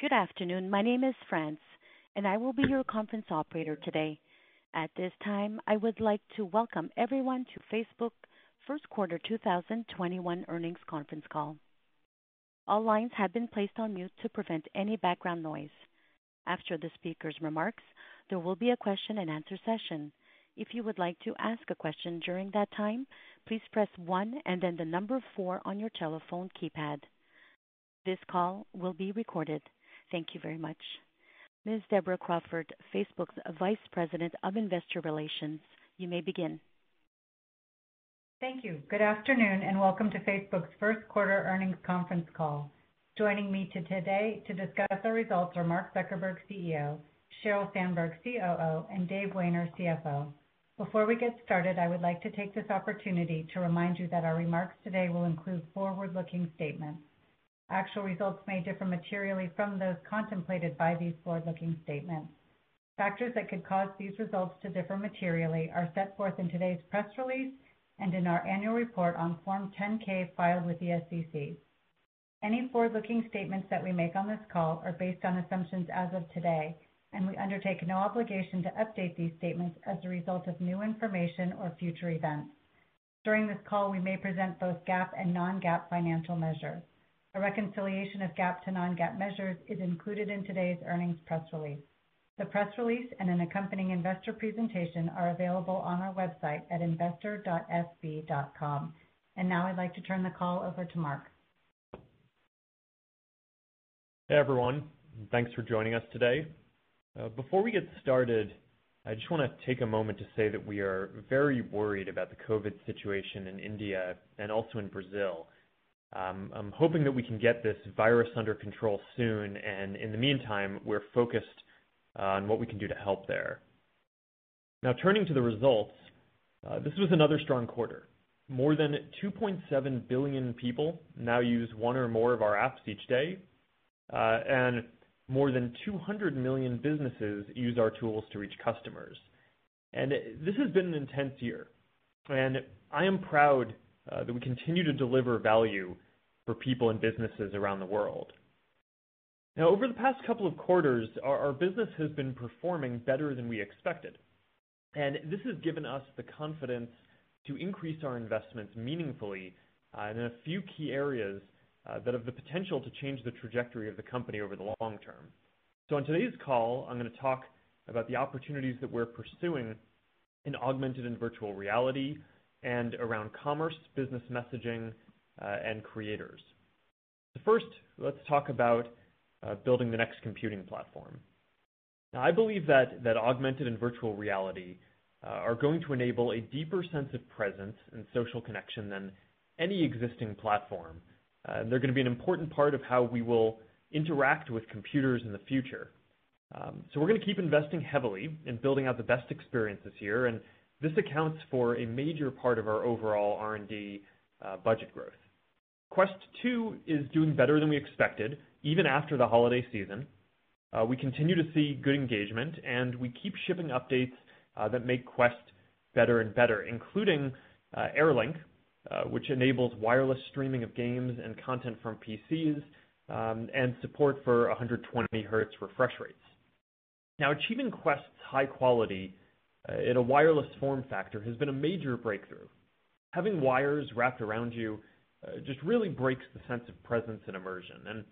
Good afternoon. My name is France, and I will be your conference operator today. At this time, I would like to welcome everyone to Facebook first quarter 2021 earnings conference call. All lines have been placed on mute to prevent any background noise. After the speaker's remarks, there will be a question and answer session. If you would like to ask a question during that time, please press one and then the number four on your telephone keypad. This call will be recorded. Thank you very much. Ms. Deborah Crawford, Facebook's Vice President of Investor Relations, you may begin. Thank you. Good afternoon, and welcome to Facebook's first quarter earnings conference call. Joining me today to discuss our results are Mark Zuckerberg, CEO, Sheryl Sandberg, COO, and Dave Wehner, CFO. Before we get started, I would like to take this opportunity to remind you that our remarks today will include forward-looking statements. Actual results may differ materially from those contemplated by these forward-looking statements. Factors that could cause these results to differ materially are set forth in today's press release and in our annual report on Form 10-K filed with the SEC. Any forward-looking statements that we make on this call are based on assumptions as of today, and we undertake no obligation to update these statements as a result of new information or future events. During this call, we may present both GAAP and non-GAAP financial measures. A reconciliation of GAAP to non-GAAP measures is included in today's earnings press release. The press release and an accompanying investor presentation are available on our website at investor.fb.com. Now I'd like to turn the call over to Mark. Hey, everyone. Thanks for joining us today. Uh, before we get started, I just want to take a moment to say that we are very worried about the COVID situation in India and also in Brazil. Um, I'm hoping that we can get this virus under control soon, and in the meantime, we're focused on what we can do to help there. Now, turning to the results, uh, this was another strong quarter. More than 2.7 billion people now use one or more of our apps each day, uh, and more than 200 million businesses use our tools to reach customers. And This has been an intense year, and I am proud Uh, that we continue to deliver value for people and businesses around the world. Now, over the past couple of quarters, our business has been performing better than we expected, and this has given us the confidence to increase our investments meaningfully uh, in a few key areas uh, that have the potential to change the trajectory of the company over the long term. So on today's call, I'm going to talk about the opportunities that we're pursuing in augmented and virtual reality and around commerce, business messaging, uh, and creators. First, let's talk about uh, building the next computing platform. Now, I believe that augmented and virtual reality uh, are going to enable a deeper sense of presence and social connection than any existing platform. They're going to be an important part of how we will interact with computers in the future. Um, so we're going to keep investing heavily in building out the best experiences here, and this accounts for a major part of our overall R&D uh, budget growth. Quest 2 is doing better than we expected, even after the holiday season. Uh, we continue to see good engagement, and we keep shipping updates uh, that make Quest better and better, including AirLink, which enables wireless streaming of games and content from PCs, um, and support for 120 hertz refresh rates. Now achieving Quest's high quality in a wireless form factor has been a major breakthrough. Having wires wrapped around you uh, just really breaks the sense of presence and immersion. And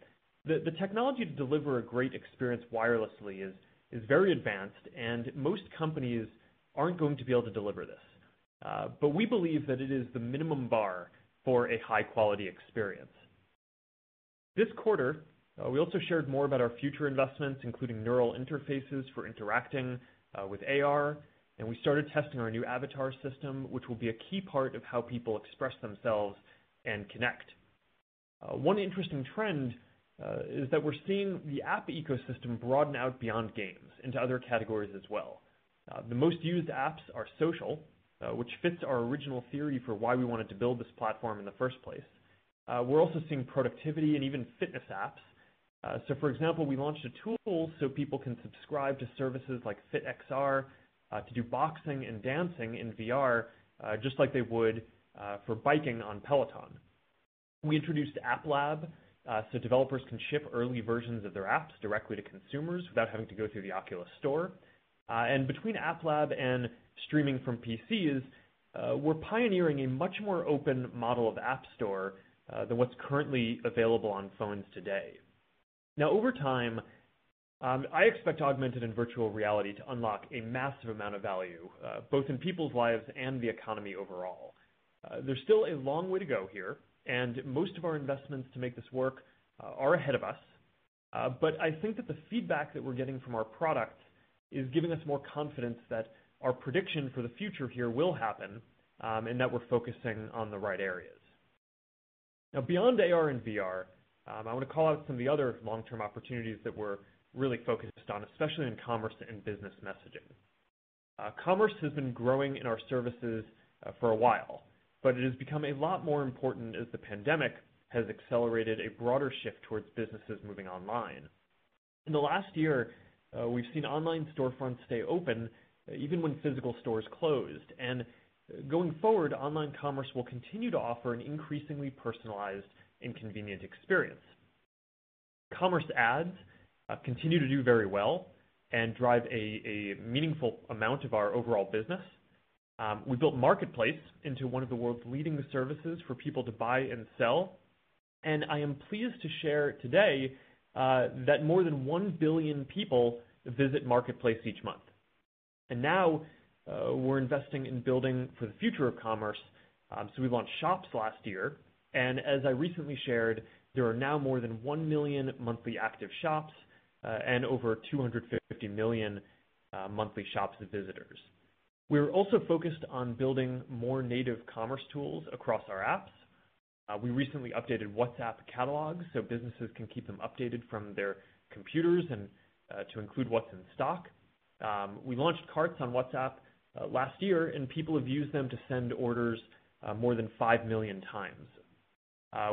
the technology to deliver a great experience wirelessly is very advanced, and most companies aren't going to be able to deliver this. Uh, but we believe that it is the minimum bar for a high-quality experience. This quarter, uh, we also shared more about our future investments, including neural interfaces for interacting with AR, and we started testing our new avatar system, which will be a key part of how people express themselves and connect. Uh, one interesting trend uh, is that we're seeing the app ecosystem broaden out beyond games into other categories as well. Uh, the most used apps are social, which fits our original theory for why we wanted to build this platform in the first place. We're also seeing productivity and even fitness apps. So, for example, we launched a tool so people can subscribe to services like FitXR Uh, to do boxing and dancing in VR, uh, just like they would uh, for biking on Peloton. We introduced App Lab, so developers can ship early versions of their apps directly to consumers without having to go through the Oculus Store. And between App Lab and streaming from PCs, we're pioneering a much more open model of App Store than what's currently available on phones today. Now, over time, Um, I expect augmented and virtual reality to unlock a massive amount of value, uh, both in people's lives and the economy overall. Uh, there's still a long way to go here, and most of our investments to make this work uh, are ahead of us. But I think that the feedback that we're getting from our products is giving us more confidence that our prediction for the future here will happen, um, and that we're focusing on the right areas. Now, beyond AR and VR, um, I want to call out some of the other long-term opportunities that we're really focused on, especially in commerce and business messaging. Uh, commerce has been growing in our services uh, for a while, but it has become a lot more important as the pandemic has accelerated a broader shift towards businesses moving online. In the last year, uh, we've seen online storefronts stay open even when physical stores closed. And going forward, online commerce will continue to offer an increasingly personalized and convenient experience. Commerce ads Uh, continue to do very well and drive a meaningful amount of our overall business. Um, we built Marketplace into one of the world's leading services for people to buy and sell. And I am pleased to share today uh, that more than 1 billion people visit Marketplace each month. And now uh, we're investing in building for the future of commerce. Um, so we launched Shops last year. And as I recently shared, there are now more than 1 million monthly active shops Uh, and over 250 million uh, monthly Shops of visitors. We're also focused on building more native commerce tools across our apps. Uh, we recently updated WhatsApp catalogs so businesses can keep them updated from their computers and to include what's in stock. Um, we launched carts on WhatsApp last year, and people have used them to send orders more than 5 million times.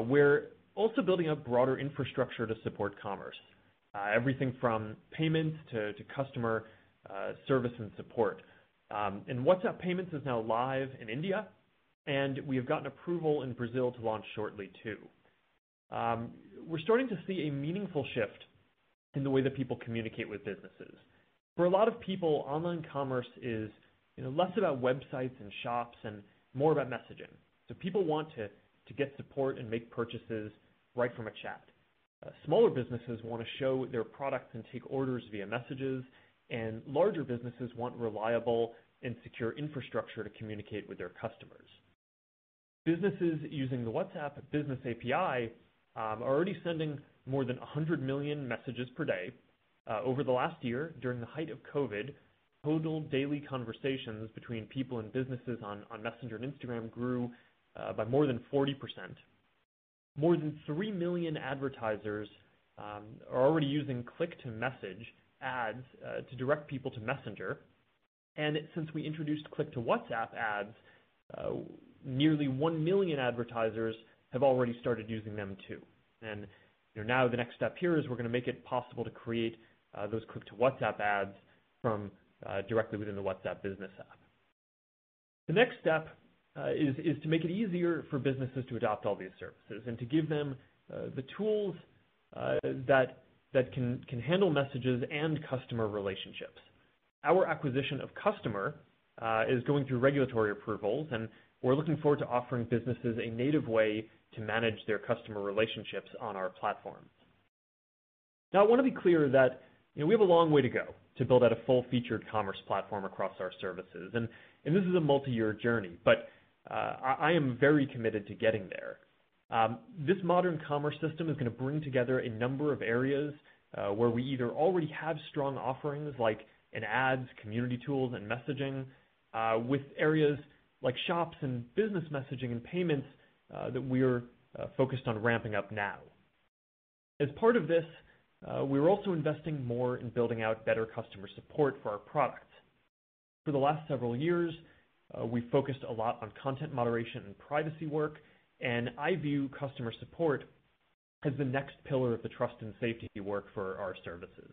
We're also building a broader infrastructure to support commerce, Uh, everything from payments to customer uh, service and support. Um, and WhatsApp Payments is now live in India, and we have gotten approval in Brazil to launch shortly too. Um, we're starting to see a meaningful shift in the way that people communicate with businesses. For a lot of people, online commerce is less about websites and shops and more about messaging. So people want to get support and make purchases right from a chat. Uh, smaller businesses want to show their products and take orders via messages, and larger businesses want reliable and secure infrastructure to communicate with their customers. Businesses using the WhatsApp Business API um, are already sending more than 100 million messages per day. Uh, over the last year, during the height of COVID, total daily conversations between people and businesses on Messenger and Instagram grew uh, by more than 40%. More than 3 million advertisers um, are already using click-to-message ads uh, to direct people to Messenger. And since we introduced click-to-WhatsApp ads, uh, nearly 1 million advertisers have already started using them too. And now the next step here is we're going to make it possible to create uh, those click-to-WhatsApp ads from directly within the WhatsApp Business app. The next step Uh, is to make it easier for businesses to adopt all these services and to give them uh, the tools uh, that can handle messages and customer relationships. Our acquisition of Kustomer is going through regulatory approvals, and we're looking forward to offering businesses a native way to manage their customer relationships on our platform. Now, I want to be clear that we have a long way to go to build out a full-featured commerce platform across our services. And this is a multi-year journey, Uh, I am very committed to getting there. Um, this modern commerce system is going to bring together a number of areas uh, where we either already have strong offerings like in ads, community tools, and messaging, uh, with areas like shops and business messaging and payments that we're focused on ramping up now. As part of this, we're also investing more in building out better customer support for our products. For the last several years, we've focused a lot on content moderation and privacy work, and I view customer support as the next pillar of the trust and safety work for our services.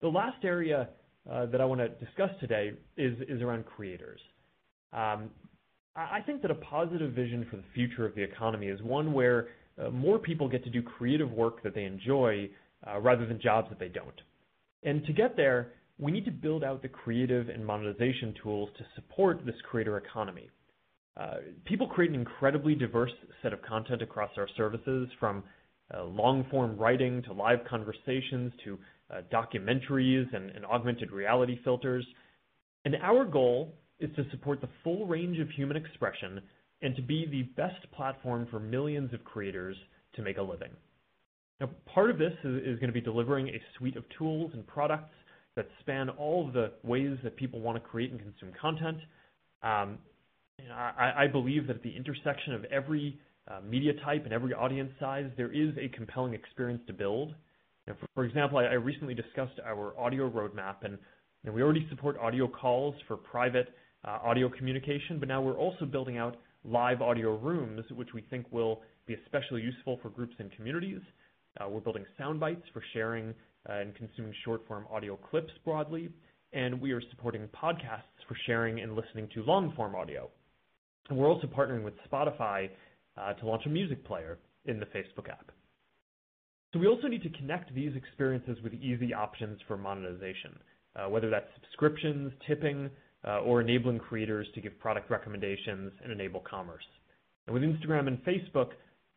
The last area that I want to discuss today is around creators. I think that a positive vision for the future of the economy is one where uh, more people get to do creative work that they enjoy uh, rather than jobs that they don't. And to get there, we need to build out the creative and monetization tools to support this creator economy. Uh, people create an incredibly diverse set of content across our services, from uh, long form writing to live conversations to uh, documentaries and, and augmented reality filters. And our goal is to support the full range of human expression and to be the best platform for millions of creators to make a living. Now, part of this is, is going to be delivering a suite of tools and products that span all of the ways that people want to create and consume content. Um, I, I, believe that at the intersection of every uh, media type and every audience size, there is a compelling experience to build. for, for, example, I, I, recently discussed our audio roadmap, and we already support audio calls for private uh, audio communication, but now we're also building out live audio rooms, which we think will be especially useful for groups and communities. Uh, we're building sound bites for sharing and consuming short-form audio clips broadly, and we are supporting podcasts for sharing and listening to long-form audio. We're also partnering with Spotify uh, to launch a music player in the Facebook app. So we also need to connect these experiences with easy options for monetization, uh, whether that's subscriptions, tipping, uh, or enabling creators to give product recommendations and enable commerce. And with Instagram and Facebook,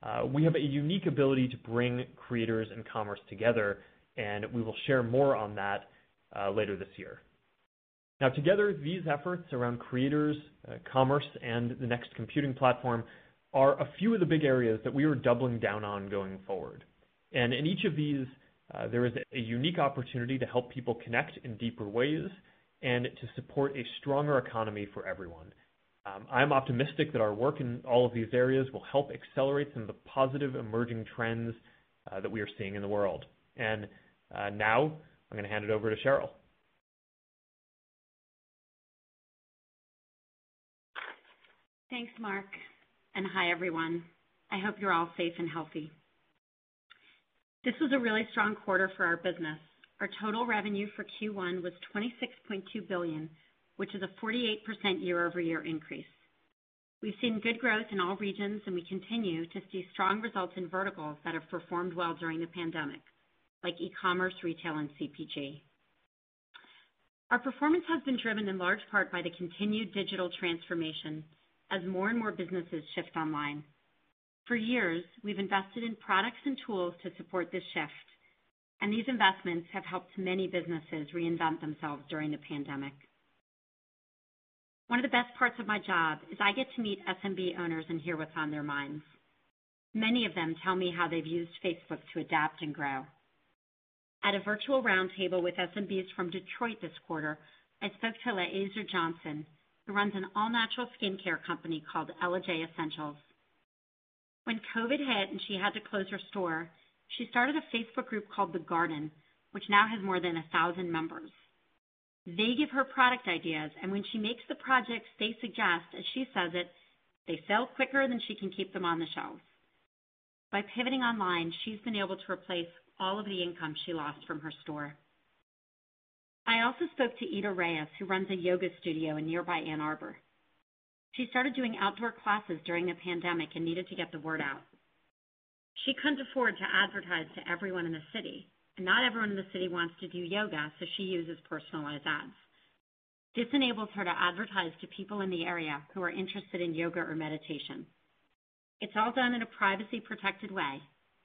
uh, we have a unique ability to bring creators and commerce together, and we will share more on that uh, later this year. Now, together, these efforts around creators, uh, commerce, and the next computing platform are a few of the big areas that we are doubling down on going forward. And in each of these, uh, there is a unique opportunity to help people connect in deeper ways and to support a stronger economy for everyone. Um, I'm optimistic that our work in all of these areas will help accelerate some of the positive emerging trends that we are seeing in the world. Uh, now I'm going to hand it over to Sheryl. Thanks, Mark, and hi, everyone. I hope you're all safe and healthy. This was a really strong quarter for our business. Our total revenue for Q1 was 26.2 billion, which is a 48% year-over-year increase. We've seen good growth in all regions, and we continue to see strong results in verticals that have performed well during the pandemic, like e-commerce, retail, and CPG. Our performance has been driven in large part by the continued digital transformation as more and more businesses shift online. For years, we've invested in products and tools to support this shift, and these investments have helped many businesses reinvent themselves during the pandemic. One of the best parts of my job is I get to meet SMB owners and hear what's on their minds. Many of them tell me how they've used Facebook to adapt and grow. At a virtual roundtable with SMBs from Detroit this quarter, I spoke to Laezer Johnson, who runs an all-natural skincare company called Ella J Essentials. When COVID hit and she had to close her store, she started a Facebook group called The Garden, which now has more than a thousand members. They give her product ideas, and when she makes the projects they suggest, as she says it, they sell quicker than she can keep them on the shelves. By pivoting online, she's been able to replace all of the income she lost from her store. I also spoke to Ida Reyes, who runs a yoga studio in nearby Ann Arbor. She started doing outdoor classes during the pandemic and needed to get the word out. She couldn't afford to advertise to everyone in the city, and not everyone in the city wants to do yoga, so she uses personalized ads. This enables her to advertise to people in the area who are interested in yoga or meditation. It's all done in a privacy protected way.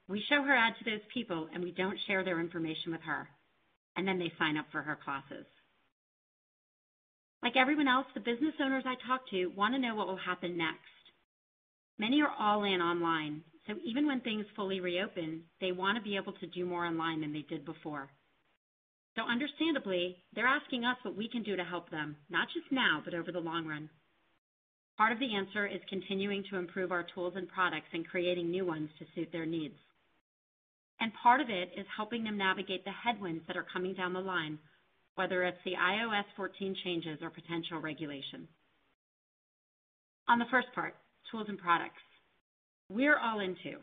We show her ad to those people and we don't share their information with her. And then they sign up for her classes. Like everyone else, the business owners I talk to want to know what will happen next. Many are all in online, so even when things fully reopen, they want to be able to do more online than they did before. So understandably, they're asking us what we can do to help them, not just now, but over the long run. Part of the answer is continuing to improve our tools and products and creating new ones to suit their needs. And part of it is helping them navigate the headwinds that are coming down the line, whether it's the iOS 14 changes or potential regulation. On the first part, tools and products. We're all into.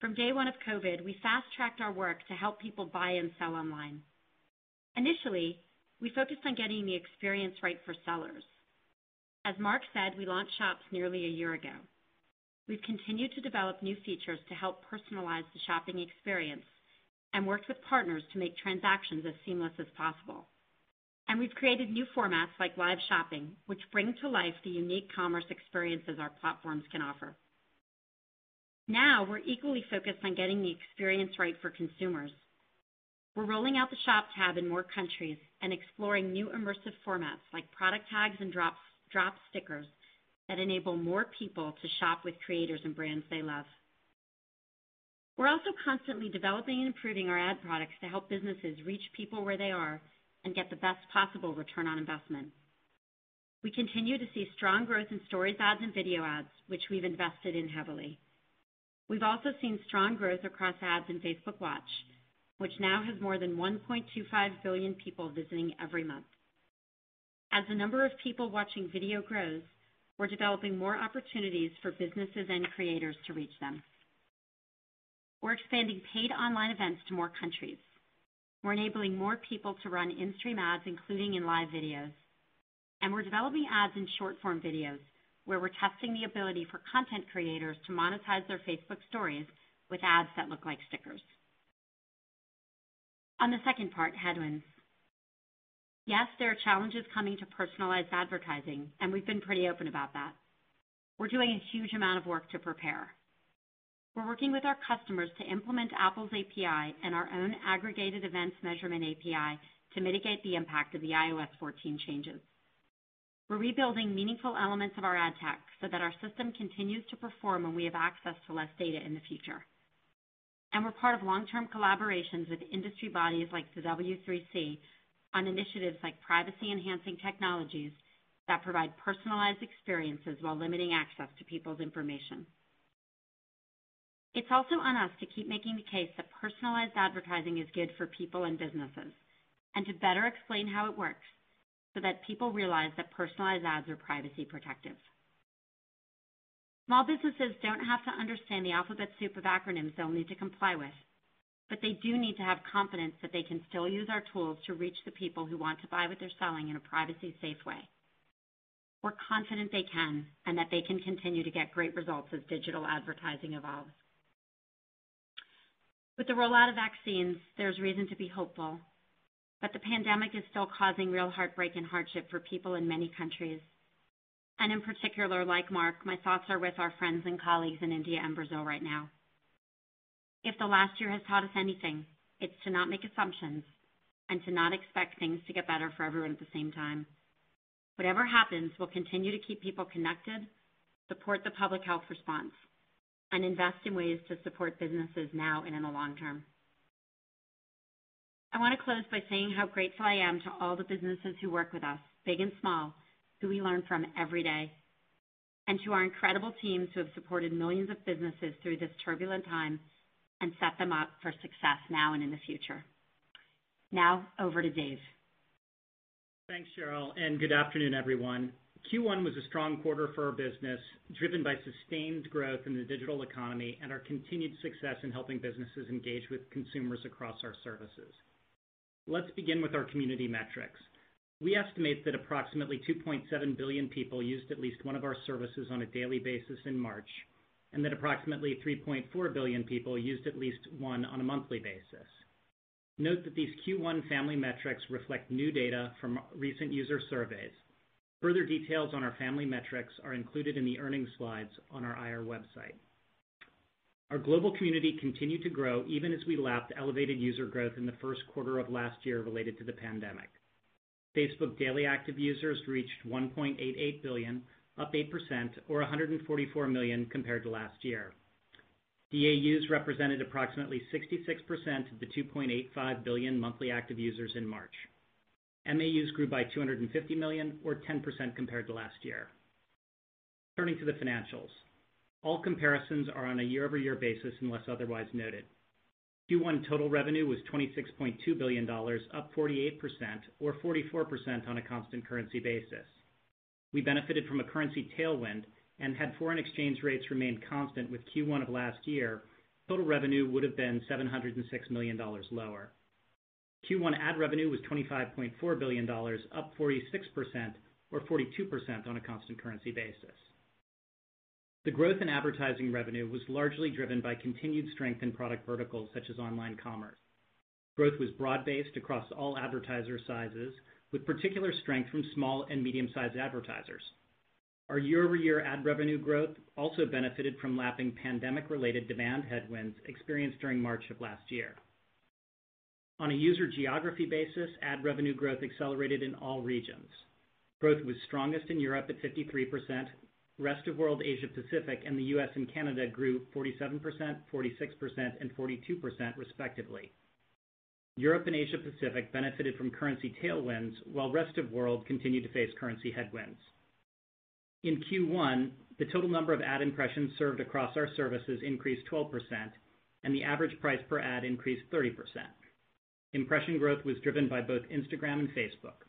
From day one of COVID, we fast-tracked our work to help people buy and sell online. Initially, we focused on getting the experience right for sellers. As Mark said, we launched Shops nearly a year ago. We've continued to develop new features to help personalize the shopping experience and worked with partners to make transactions as seamless as possible. And we've created new formats like live shopping, which bring to life the unique commerce experiences our platforms can offer. Now, we're equally focused on getting the experience right for consumers. We're rolling out the Shop tab in more countries and exploring new immersive formats like product tags and drop stickers that enable more people to shop with creators and brands they love. We're also constantly developing and improving our ad products to help businesses reach people where they are and get the best possible return on investment. We continue to see strong growth in Stories ads and video ads, which we've invested in heavily. We've also seen strong growth across ads in Facebook Watch, which now has more than 1.25 billion people visiting every month. As the number of people watching video grows, we're developing more opportunities for businesses and creators to reach them. We're expanding paid online events to more countries. We're enabling more people to run in-stream ads, including in live videos. And we're developing ads in short-form videos, where we're testing the ability for content creators to monetize their Facebook Stories with ads that look like stickers. On the second part, headwinds. Yes, there are challenges coming to personalized advertising, and we've been pretty open about that. We're doing a huge amount of work to prepare. We're working with our customers to implement Apple's API and our own aggregated events measurement API to mitigate the impact of the iOS 14 changes. We're rebuilding meaningful elements of our ad tech so that our system continues to perform when we have access to less data in the future. And we're part of long-term collaborations with industry bodies like the W3C on initiatives like privacy-enhancing technologies that provide personalized experiences while limiting access to people's information. It's also on us to keep making the case that personalized advertising is good for people and businesses, and to better explain how it works so that people realize that personalized ads are privacy protective. Small businesses don't have to understand the alphabet soup of acronyms they'll need to comply with, but they do need to have confidence that they can still use our tools to reach the people who want to buy what they're selling in a privacy-safe way. We're confident they can, and that they can continue to get great results as digital advertising evolves. With the rollout of vaccines, there's reason to be hopeful, but the pandemic is still causing real heartbreak and hardship for people in many countries. And in particular, like Mark, my thoughts are with our friends and colleagues in India and Brazil right now. If the last year has taught us anything, it's to not make assumptions and to not expect things to get better for everyone at the same time. Whatever happens, we'll continue to keep people connected, support the public health response, and invest in ways to support businesses now and in the long term. I want to close by saying how grateful I am to all the businesses who work with us, big and small, who we learn from every day, and to our incredible teams who have supported millions of businesses through this turbulent time and set them up for success now and in the future. Now, over to Dave. Thanks, Sheryl, and good afternoon, everyone. Q1 was a strong quarter for our business, driven by sustained growth in the digital economy and our continued success in helping businesses engage with consumers across our services. Let's begin with our community metrics. We estimate that approximately 2.7 billion people used at least one of our services on a daily basis in March, and that approximately 3.4 billion people used at least one on a monthly basis. Note that these Q1 family metrics reflect new data from recent user surveys. Further details on our family metrics are included in the earnings slides on our IR website. Our global community continued to grow even as we lapped elevated user growth in the first quarter of last year related to the pandemic. Facebook daily active users reached 1.88 billion, up 8%, or 144 million compared to last year. DAUs represented approximately 66% of the 2.85 billion monthly active users in March. MAUs grew by 250 million, or 10% compared to last year. Turning to the financials. All comparisons are on a year-over-year basis unless otherwise noted. Q1 total revenue was $26.2 billion, up 48%, or 44% on a constant currency basis. We benefited from a currency tailwind, and had foreign exchange rates remained constant with Q1 of last year, total revenue would have been $706 million lower. Q1 ad revenue was $25.4 billion, up 46%, or 42% on a constant currency basis. The growth in advertising revenue was largely driven by continued strength in product verticals such as online commerce. Growth was broad-based across all advertiser sizes, with particular strength from small and medium-sized advertisers. Our year-over-year ad revenue growth also benefited from lapping pandemic-related demand headwinds experienced during March of last year. On a user geography basis, ad revenue growth accelerated in all regions. Growth was strongest in Europe at 53%. Rest of world Asia Pacific and the U.S. and Canada grew 47%, 46%, and 42% respectively. Europe and Asia Pacific benefited from currency tailwinds, while rest of world continued to face currency headwinds. In Q1, the total number of ad impressions served across our services increased 12%, and the average price per ad increased 30%. Impression growth was driven by both Instagram and Facebook.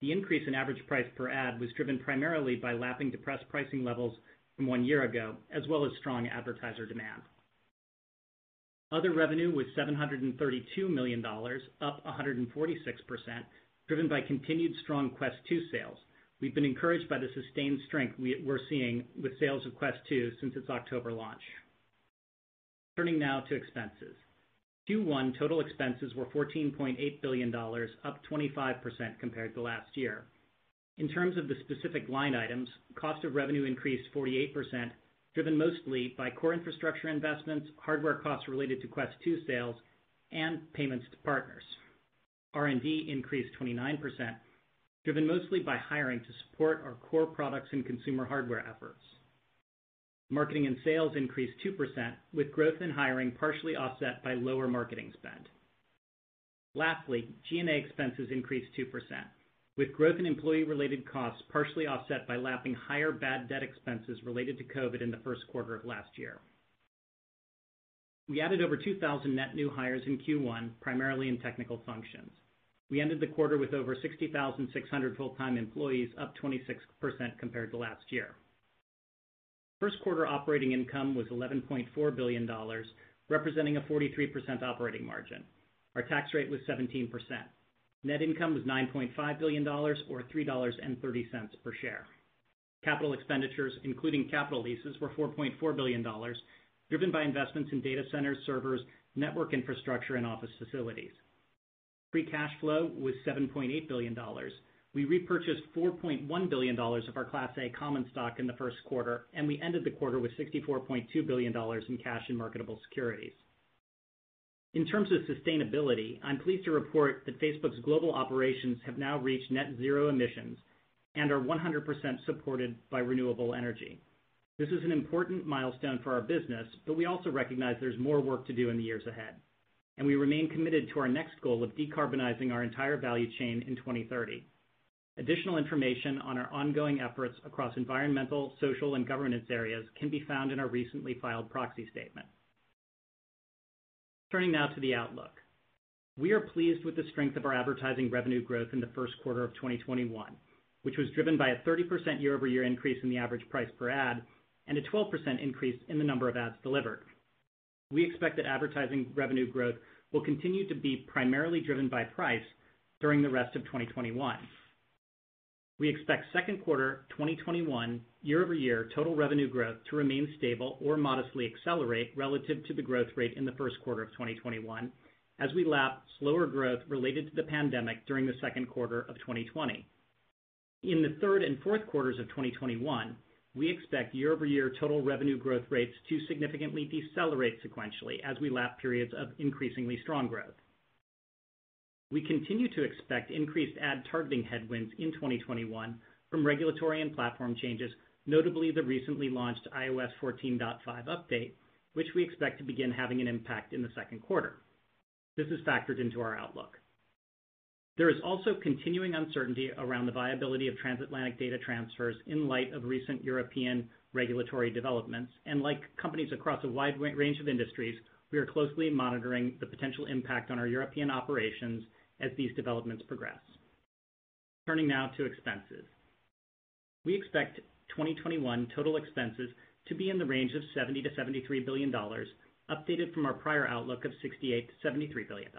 The increase in average price per ad was driven primarily by lapping depressed pricing levels from one year ago, as well as strong advertiser demand. Other revenue was $732 million, up 146%, driven by continued strong Quest 2 sales. We've been encouraged by the sustained strength we're seeing with sales of Quest 2 since its October launch. Turning now to expenses. Q1 total expenses were $14.8 billion, up 25% compared to last year. In terms of the specific line items, cost of revenue increased 48%, driven mostly by core infrastructure investments, hardware costs related to Quest 2 sales, and payments to partners. R&D increased 29%, driven mostly by hiring to support our core products and consumer hardware efforts. Marketing and sales increased 2%, with growth in hiring partially offset by lower marketing spend. Lastly, G&A expenses increased 2%, with growth in employee-related costs partially offset by lapping higher bad debt expenses related to COVID in the first quarter of last year. We added over 2,000 net new hires in Q1, primarily in technical functions. We ended the quarter with over 60,600 full-time employees, up 26% compared to last year. First quarter operating income was $11.4 billion, representing a 43% operating margin. Our tax rate was 17%. Net income was $9.5 billion, or $3.30 per share. Capital expenditures, including capital leases, were $4.4 billion, driven by investments in data centers, servers, network infrastructure, and office facilities. Free cash flow was $7.8 billion. We repurchased $4.1 billion of our Class A common stock in the first quarter, and we ended the quarter with $64.2 billion in cash and marketable securities. In terms of sustainability, I'm pleased to report that Facebook's global operations have now reached net zero emissions and are 100% supported by renewable energy. This is an important milestone for our business, but we also recognize there's more work to do in the years ahead, and we remain committed to our next goal of decarbonizing our entire value chain in 2030. Additional information on our ongoing efforts across environmental, social, and governance areas can be found in our recently filed proxy statement. Turning now to the outlook. We are pleased with the strength of our advertising revenue growth in the first quarter of 2021, which was driven by a 30% year-over-year increase in the average price per ad and a 12% increase in the number of ads delivered. We expect that advertising revenue growth will continue to be primarily driven by price during the rest of 2021. We expect second quarter 2021 year-over-year total revenue growth to remain stable or modestly accelerate relative to the growth rate in the first quarter of 2021 as we lap slower growth related to the pandemic during the second quarter of 2020. In the third and fourth quarters of 2021, we expect year-over-year total revenue growth rates to significantly decelerate sequentially as we lap periods of increasingly strong growth. We continue to expect increased ad targeting headwinds in 2021 from regulatory and platform changes, notably the recently launched iOS 14.5 update, which we expect to begin having an impact in the second quarter. This is factored into our outlook. There is also continuing uncertainty around the viability of transatlantic data transfers in light of recent European regulatory developments, and like companies across a wide range of industries, we are closely monitoring the potential impact on our European operations as these developments progress. Turning now to expenses. We expect 2021 total expenses to be in the range of $70 billion-$73 billion, updated from our prior outlook of $68 billion-$73 billion.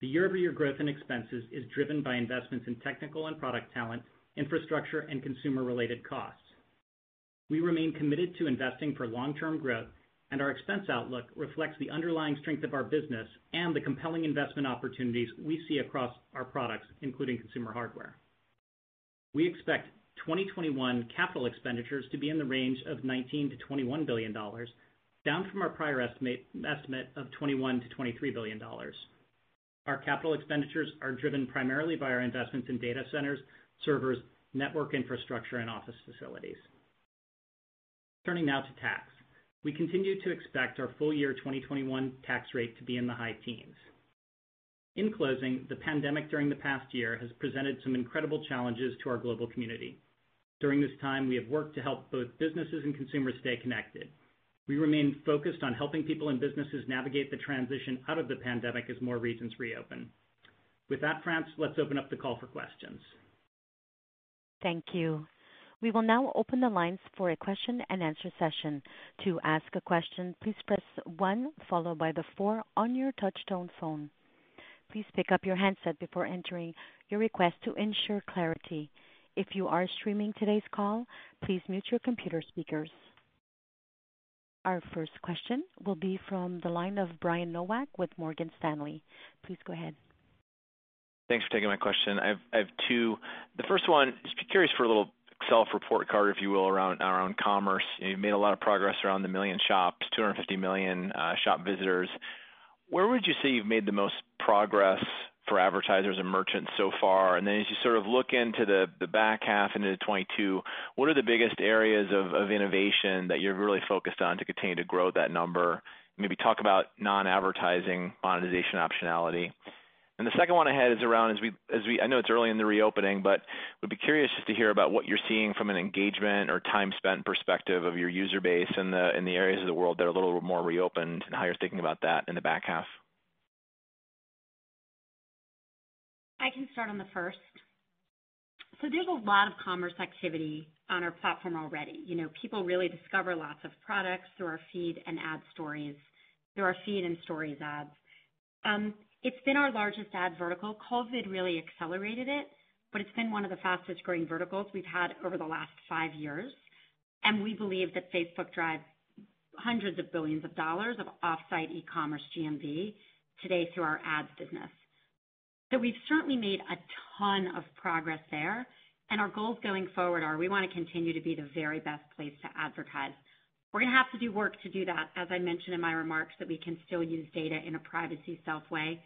The year-over-year growth in expenses is driven by investments in technical and product talent, infrastructure, and consumer-related costs. We remain committed to investing for long-term growth, and our expense outlook reflects the underlying strength of our business and the compelling investment opportunities we see across our products, including consumer hardware. We expect 2021 capital expenditures to be in the range of $19 billion-$21 billion, down from our prior estimate of $21 billion-$23 billion. Our capital expenditures are driven primarily by our investments in data centers, servers, network infrastructure, and office facilities. Turning now to tax. We continue to expect our full year 2021 tax rate to be in the high teens. In closing, the pandemic during the past year has presented some incredible challenges to our global community. During this time, we have worked to help both businesses and consumers stay connected. We remain focused on helping people and businesses navigate the transition out of the pandemic as more regions reopen. With that, France, let's open up the call for questions. Thank you. We will now open the lines for a question-and-answer session. To ask a question, please press one followed by the four on your touch-tone phone. Please pick up your handset before entering your request to ensure clarity. If you are streaming today's call, please mute your computer speakers. Our first question will be from the line of Brian Nowak with Morgan Stanley. Please go ahead. Thanks for taking my question. I have two. The first one, just curious for a little self-report card, if you will, around commerce. You've made a lot of progress around the million shops, 250 million uh, shop visitors. Where would you say you've made the most progress for advertisers and merchants so far? And then as you sort of look into the back half into 2022, what are the biggest areas of innovation that you're really focused on to continue to grow that number? Maybe talk about non-advertising monetization optionality. And the second one I had is around, as we as we I know it's early in the reopening, but would be curious just to hear about what you're seeing from an engagement or time spent perspective of your user base in the in the areas of the world that are a little more reopened, and how you're thinking about that in the back half. I can start on the first. So There's a lot of commerce activity on our platform already. You know, people really discover lots of products through our feed and ad stories, through our Feed and Stories ads. Um, it's been our largest ad vertical. COVID really accelerated it, but it's been one of the fastest-growing verticals we've had over the last five years. And we believe that Facebook drives hundreds of billions of dollars of off-site e-commerce GMV today through our ads business. So we've certainly made a ton of progress there, and our goals going forward are we want to continue to be the very best place to advertise. We're going to have to do work to do that, as I mentioned in my remarks, that we can still use data in a privacy-safe way,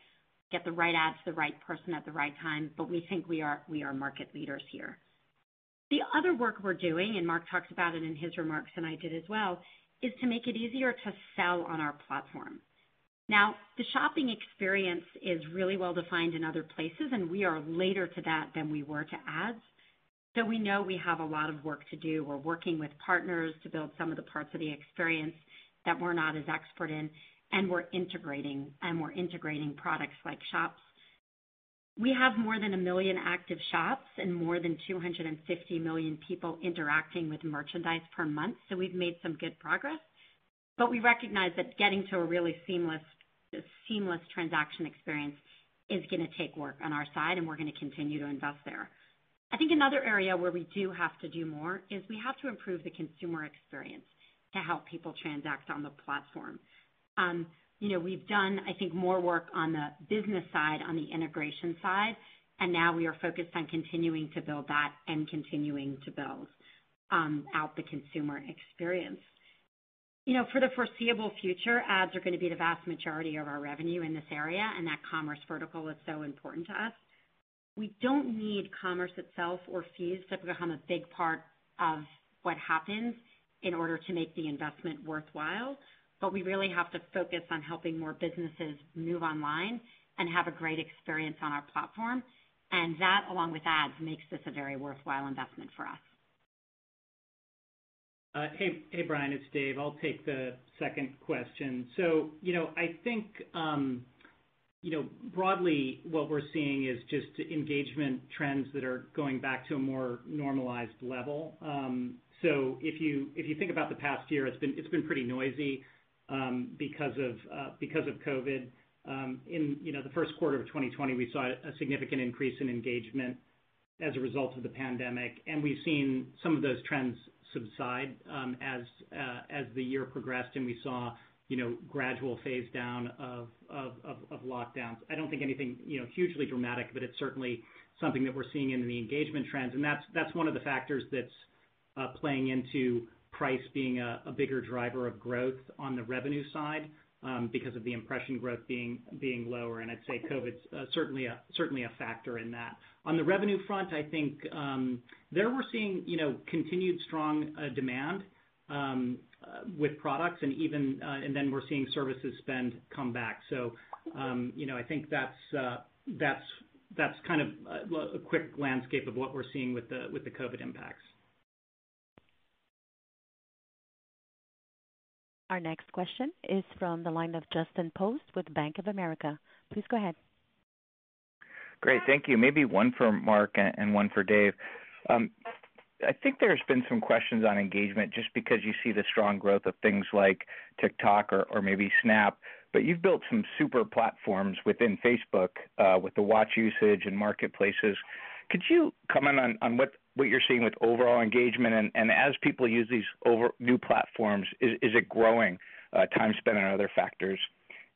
get the right ad to the right person at the right time, but we think we are market leaders here. The other work we're doing, and Mark talked about it in his remarks, and I did as well, is to make it easier to sell on our platform. Now, the shopping experience is really well-defined in other places, and we are later to that than we were to ads. So we know we have a lot of work to do. We're working with partners to build some of the parts of the experience that we're not as expert in, and we're integrating and we're integrating products like Shops. We have more than 1 million active shops and more than 250 million people interacting with merchandise per month. So we've made some good progress. But we recognize that getting to a really seamless seamless transaction experience is going to take work on our side, and we're going to continue to invest there. I think another area where we do have to do more is we have to improve the consumer experience to help people transact on the platform. Um you know we've done, I think, more work on the business side, on the integration side, and now we are focused on continuing to build that and continuing to build out the consumer experience. You know, for the foreseeable future, ads are going to be the vast majority of our revenue in this area, and that commerce vertical is so important to us. We don't need commerce itself or fees to become a big part of what happens in order to make the investment worthwhile. But we really have to focus on helping more businesses move online and have a great experience on our platform. And that, along with ads, makes this a very worthwhile investment for us. Hey, hey Brian, it's Dave. I'll take the second question. So, you know, I think um you know broadly what we're seeing is just engagement trends that are going back to a more normalized level. Um so if you if you think about the past year, it's been it's been pretty noisy um because of uh because of COVID. In you know the first quarter of 2020, we saw a significant increase in engagement as a result of the pandemic, and we've seen some of those trends subside um, as uh, as the year progressed and we saw you know gradual phase down of lockdowns. I don't think anything you know hugely dramatic, but it's certainly something that we're seeing in the engagement trends. And that's that's one of the factors that's uh, playing into price being a bigger driver of growth on the revenue side because of the impression growth being being lower. And I'd say COVID's certainly uh certainly a factor in that. On the revenue front, I think there we're seeing you know, continued strong demand with products and even uh and then we're seeing services spend come back. So um you know I think that's uh that's that's kind of a quick landscape of what we're seeing with the with the COVID impacts. Our next question is from the line of Justin Post with Bank of America. Please go ahead. Great. Thank you. Maybe one for Mark and one for Dave. Um, I think there's been some questions on engagement just because you see the strong growth of things like TikTok or maybe Snap, but you've built some super platforms within Facebook uh, with the watch usage and marketplaces. Could you comment on what you're seeing with overall engagement? And as people use these over new platforms, is it growing uh, time spent on other factors?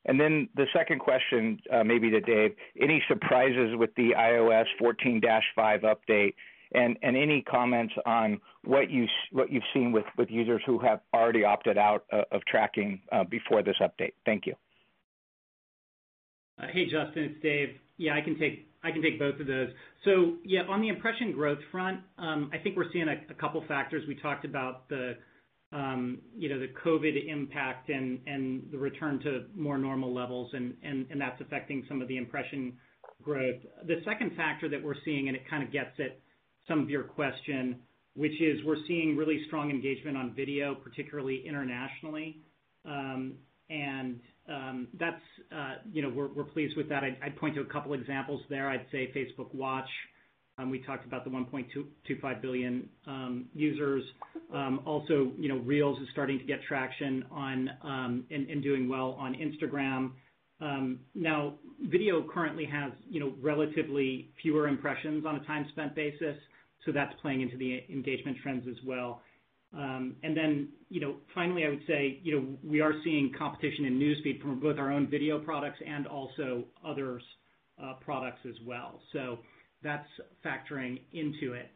And then the second question, uh, maybe to Dave, any surprises with the iOS 14-5 update? And, and any comments on what you've seen with users who have already opted out of tracking before this update? Thank you. Hey, Justin, it's Dave. Yeah, I can take both of those. So yeah, on the impression growth front, I think we're seeing a couple factors. We talked about the um you know, the COVID impact and the return to more normal levels, and that's affecting some of the impression growth. The second factor that we're seeing, and it kind of gets at some of your question, which is we're seeing really strong engagement on video, particularly internationally. Um, uh, we're we're pleased with that. I'd point to a couple examples there. I'd say Facebook Watch. Um, we talked about the 1.25 billion um, users. Also, you know, Reels is starting to get traction on um and doing well on Instagram. Now, video currently has you know, relatively fewer impressions on a time spent basis, so that's playing into the engagement trends as well. Um, finally, I would say, you know, we are seeing competition in News Feed from both our own video products and also others' uh, products as well. So that's factoring into it.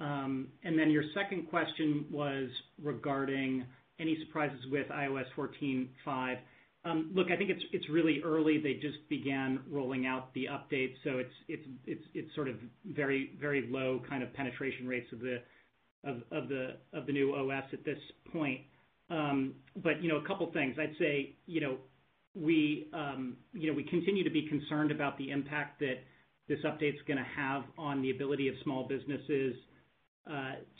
Um and then your second question was regarding any surprises with iOS 14.5. Um, look, I think it's it's really early. They just began rolling out the update, so it's it's it's it's sort of very, very low kind of penetration rates of the new OS at this point. Um but, you know, a couple things. I'd say, you know, we um you know, we continue to be concerned about the impact that this update's going to have on the ability of small businesses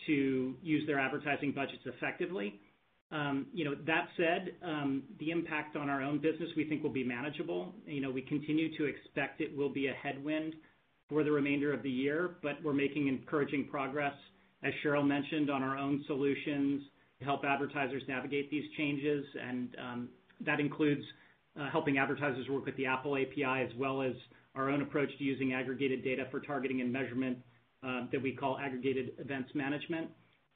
to use their advertising budgets effectively. Um you know that said, the impact on our own business, we think will be manageable. You know, we continue to expect it will be a headwind for the remainder of the year, but we're making encouraging progress, as Sheryl mentioned, on our own solutions to help advertisers navigate these changes. And um, that includes uh, helping advertisers work with the Apple API, as well as our own approach to using aggregated data for targeting and measurement uh, that we call Aggregated Events Measurement.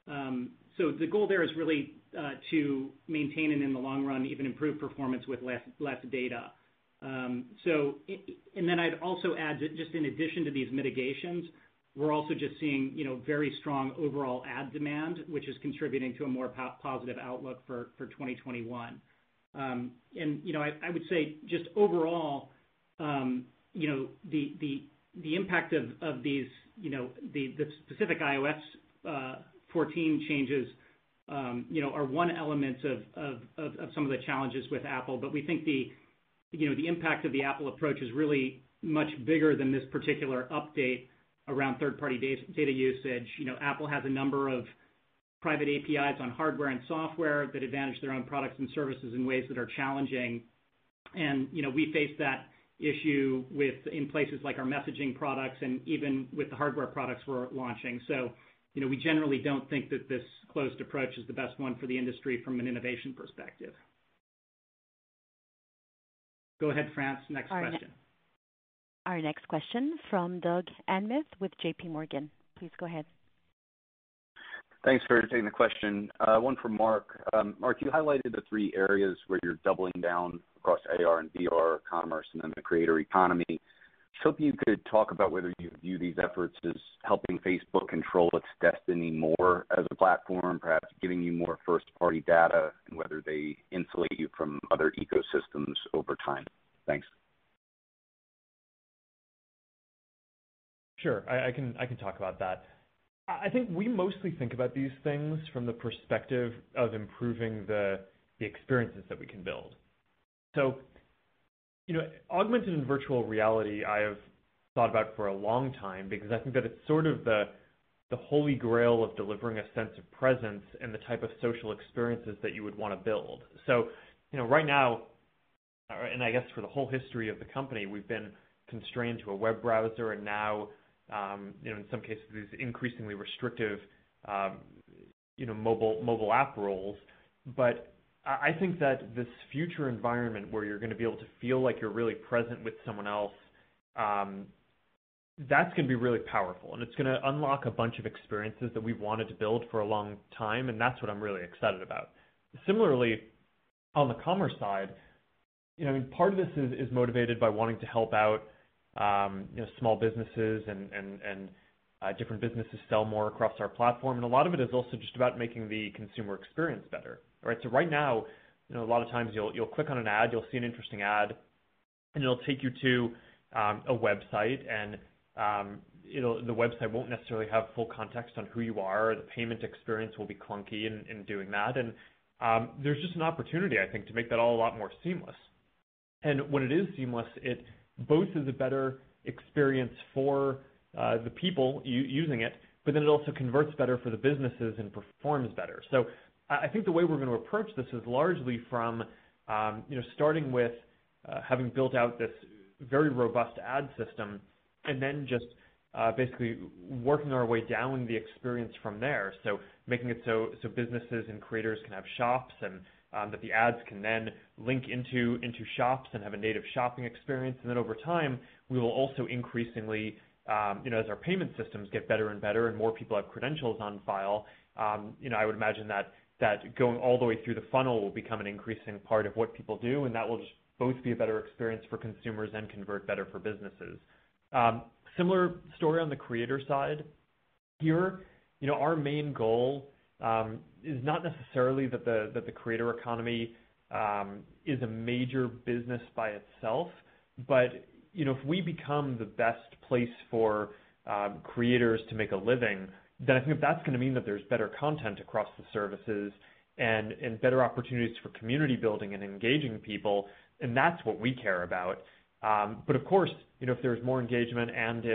Um, so the goal there is really uh, to maintain and, in the long run, even improve performance with less data. Um, so and then I'd also add just in addition to these mitigations, we're also just seeing you know, very strong overall ad demand, which is contributing to a more positive outlook for 2021. And, you I I would say just overall, um, you know, the the the impact of these, you know, the specific iOS 14 changes um you know are one element of some of the challenges with Apple. But we think the you know the impact of the Apple approach is really much bigger than this particular update around third-party data usage. You know, Apple has a number of private APIs on hardware and software that advantage their own products and services in ways that are challenging. And you know, we face that issue in places like our messaging products and even with the hardware products we're launching. So, you know, we generally don't think that this closed approach is the best one for the industry from an innovation perspective. Go ahead, France. Next question. Our next question from Doug Anmuth with JPMorgan. Please go ahead. Thanks for taking the question. Uh, one for Mark. Um, Mark, you highlighted the three areas where you're doubling down across AR and VR, commerce, and then the creator economy. Just hoping you could talk about whether you view these efforts as helping Facebook control its destiny more as a platform, perhaps giving you more first-party data, and whether they insulate you from other ecosystems over time. Thanks. Sure. I can talk about that. I think we mostly think about these things from the perspective of improving the experiences that we can build. So, you know, augmented and virtual reality, I have thought about for a long time because I think that it's sort of the holy grail of delivering a sense of presence and the type of social experiences that you would want to build. So, you know, right now, uh, and I guess for the whole history of the company, we've been constrained to a web browser and now, Um, in some cases, these increasingly restrictive um, mobile app roles. But I think that this future environment where you're going to be able to feel like you're really present with someone else, um, that's going to be really powerful, and it's going to unlock a bunch of experiences that we've wanted to build for a long time, and that's what I'm really excited about. Similarly, on the commerce side, part of this is motivated by wanting to help out Um, small businesses and uh, different businesses sell more across our platform. And a lot of it is also just about making the consumer experience better. Right So Right now, a lot of times you'll click on an ad, you'll see an interesting ad, and it'll take you to um, a website, and um, the website won't necessarily have full context on who you are. The payment experience will be clunky in doing that. And um there's just an opportunity, I think, to make that all a lot more seamless. And when it is seamless, it both is a better experience for uh, the people using it, but then it also converts better for the businesses and performs better. So I think the way we're going to approach this is largely from um, starting with uh, having built out this very robust ad system and then just uh, basically working our way down the experience from there. So making it so businesses and creators can have shops and Um, that the ads can then link into into shops and have a native shopping experience. And then over time, we will also increasingly, um, you know, as our payment systems get better and better and more people have credentials on file, um, you know, I would imagine that that going all the way through the funnel will become an increasing part of what people do, and that will just both be a better experience for consumers and convert better for businesses. Similar story on the creator side. Here, you know, our main goal Um, is not necessarily that the creator economy um, is a major business by itself, but if we become the best place for um, creators to make a living, then I think that's going to mean that there's better content across the services and better opportunities for community building and engaging people, and that's what we care about. But of course, if there's more engagement and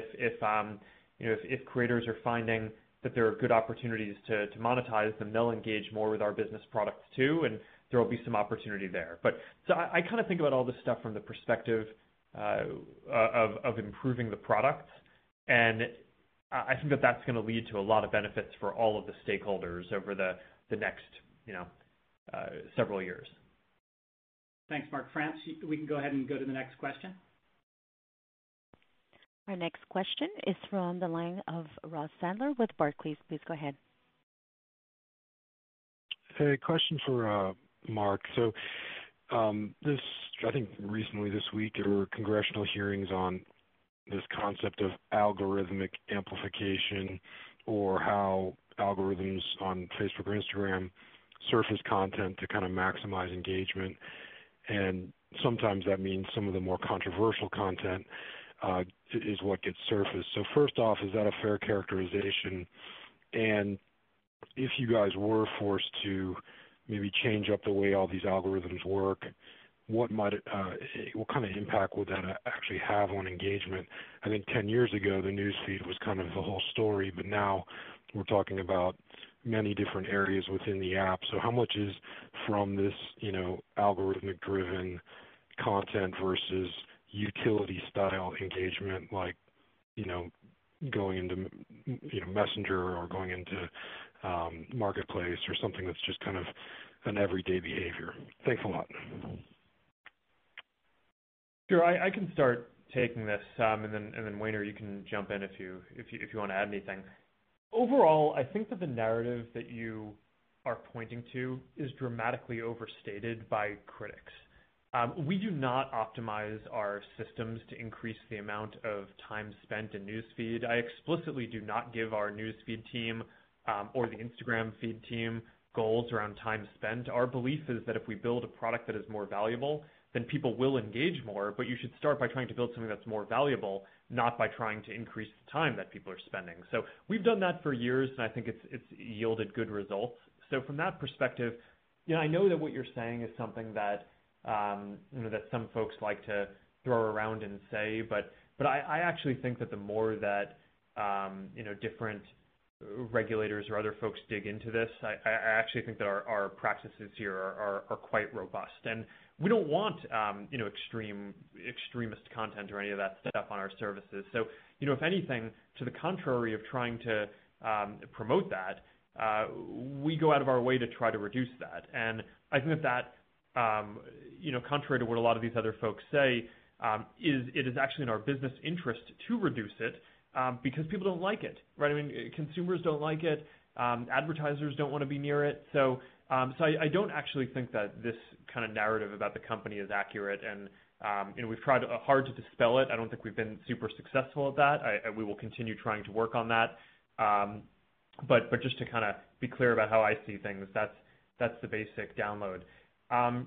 if creators are finding that there are good opportunities to monetize, them, they'll engage more with our business products too, and there will be some opportunity there. But so I kind of think about all this stuff from the perspective uh, of improving the product, and I think that that's going to lead to a lot of benefits for all of the stakeholders over the next uh, several years. Thanks, Mark. France, we can go ahead and go to the next question. Our next question is from the line of Ross Sandler with Barclays. Please go ahead. Hey, question for uh, Mark. So, um, this, I think recently this week, there were congressional hearings on this concept of algorithmic amplification or how algorithms on Facebook or Instagram surface content to kind of maximize engagement. And sometimes that means some of the more controversial content Uh, is what gets surfaced. So First off, is that a fair characterization? And if you guys were forced to maybe change up the way all these algorithms work, what uh, kind of impact would that uh, actually have on engagement? I think 10 years ago, the News Feed was kind of the whole story, but now we're talking about many different areas within the app. So how much is from this you know, algorithmic-driven content versus utility-style engagement like you know, going into you know, Messenger or going into um, Marketplace or something that's just kind of an everyday behavior? Thanks a lot. Sure. I can start taking this, um, and then Wehner, you can jump in if you want to add anything. Overall, I think that the narrative that you are pointing to is dramatically overstated by critics. Um, we do not optimize our systems to increase the amount of time spent in News Feed. I explicitly do not give our News Feed team, um, or the Instagram feed team, goals around time spent. Our belief is that if we build a product that is more valuable, then people will engage more, but you should start by trying to build something that's more valuable, not by trying to increase the time that people are spending. So we've done that for years, and I think it's yielded good results. So from that perspective, I know that what you're saying is something that Um, some folks like to throw around and say, but but I actually think that the more that um, you know different regulators or other folks dig into this, I actually think that our practices here are quite robust. And we don't want um, you know extreme extremist content or any of that stuff on our services. So you know if anything, to the contrary of trying to promote that, uh, we go out of our way to try to reduce that. And I think that that Um, contrary to what a lot of these other folks say, um, is it is actually in our business interest to reduce it, um, because people don't like it, right? I mean, consumers don't like it. Advertisers don't want to be near it. So, I don't actually think that this kind of narrative about the company is accurate, and we've tried uh, hard to dispel it. I don't think we've been super successful at that. We will continue trying to work on that. But just to kind of be clear about how I see things, that's the basic download. Um,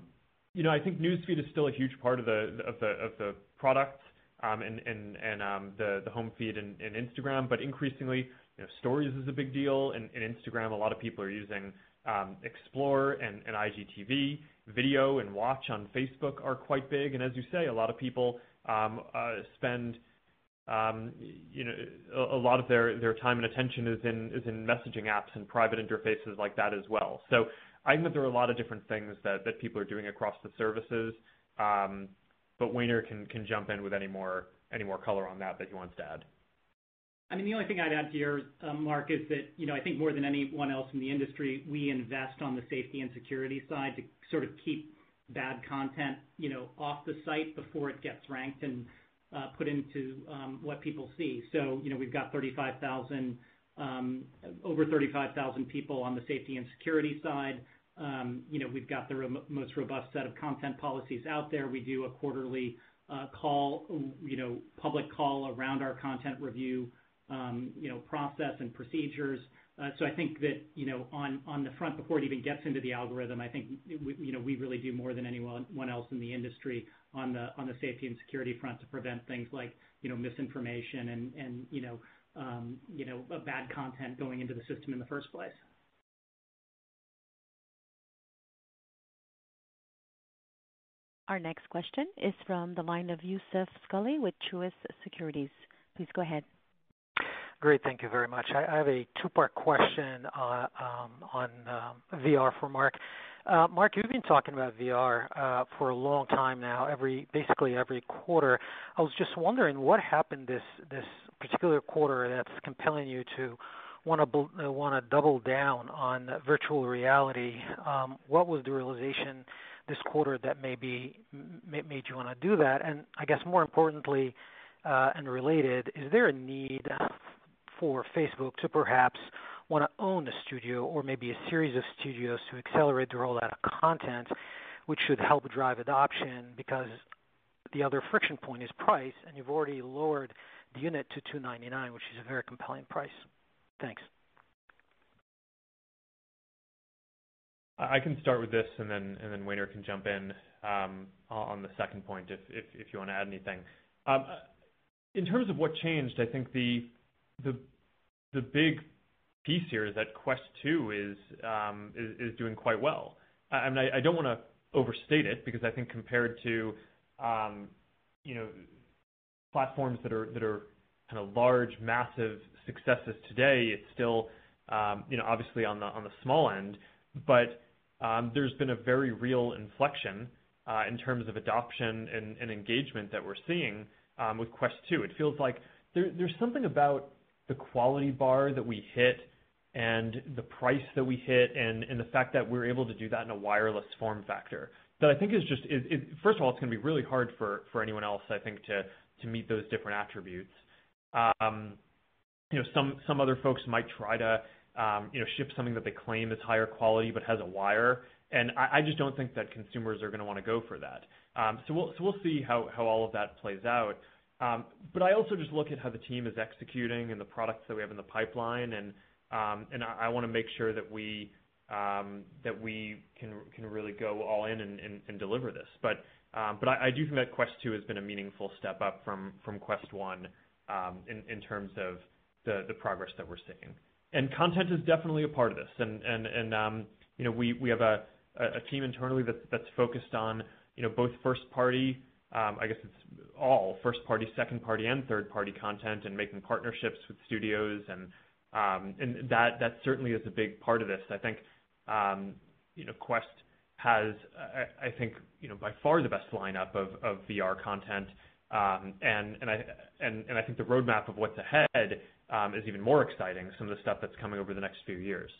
I think News Feed is still a huge part of the of the of the product, um, and and um the home feed in Instagram. But increasingly, you know, Stories is a big deal. In Instagram, a lot of people are using um, Explore and IGTV. Video and Watch on Facebook are quite big. And as you say, a lot of people uh, spend you know, a lot of their time and attention is in messaging apps and private interfaces like that as well. I think that there are a lot of different things that that people are doing across the services. Um, Wehner can can jump in with any more any more color on that that he wants to add. I mean, the only thing I'd add to yours, uh, Mark, is that you know I think more than anyone else in the industry, we invest on the safety and security side to sort of keep bad content you know off the site before it gets ranked and uh, put into um, what people see. So you know we've got 35,000 um, over 35,000 people on the safety and security side. We've got the most robust set of content policies out there. We do a quarterly uh call you know, public call around our content review um, you know, process and procedures. Uh so I think that you know, on the front, before it even gets into the algorithm, I think we you know we really do more than anyone else in the industry on the on the safety and security front to prevent things like you know misinformation and you know um you know bad content going into the system in the first place. Our next question is from the line of Youssef Squali with Truist Securities. Please go ahead. Great. Thank you very much. I have a two-part question uh, um, on uh, VR for Mark. Uh, Mark, you've been talking about VR for a long time now, basically every quarter. I was just wondering what happened this particular quarter that's compelling you to want to double down on virtual reality. Um, what was the realization this quarter that maybe made you want to do that? And I guess more importantly, uh, and related, is there a need for Facebook to perhaps want to own a studio or maybe a series of studios to accelerate the rollout of content, which should help drive adoption? Because the other friction point is price, and you've already lowered the unit to 299, which is a very compelling price. Thanks. I can start with this, and then Wehner can jump in um, on the second point if you want to add anything. Um, uh, in terms of what changed, I think the big piece here is that Quest 2 is um, doing quite well. I don't want to overstate it because I think compared to platforms that are kind of large, massive successes today, it's still obviously on the small end. Um, there's been a very real inflection uh, in terms of adoption and engagement that we're seeing um, with Quest 2. It feels like there's something about the quality bar that we hit and the price that we hit and the fact that we're able to do that in a wireless form factor that I think is just First of all, it's going to be really hard for anyone else, I think, to meet those different attributes. Um, some other folks might try to ship something that they claim is higher quality but has a wire, and I just don't think that consumers are going to want to go for that. Um so we'll see how all of that plays out. Um but I also just look at how the team is executing and the products that we have in the pipeline, and I want to make sure that we um that we can can really go all in and deliver this. But I do think that Quest 2 has been a meaningful step up from Quest 1 in terms of the progress that we're seeing. And content is definitely a part of this. And and um you know we we have a a team internally that's focused on you know both first-party, I guess it's all first-party, second-party, and third-party content and making partnerships with studios, and um and that that certainly is a big part of this. I think um you know Quest has I think, you know by far the best lineup of VR content. Um and and I and I think the roadmap of what's ahead is even more exciting, some of the stuff that's coming over the next few years.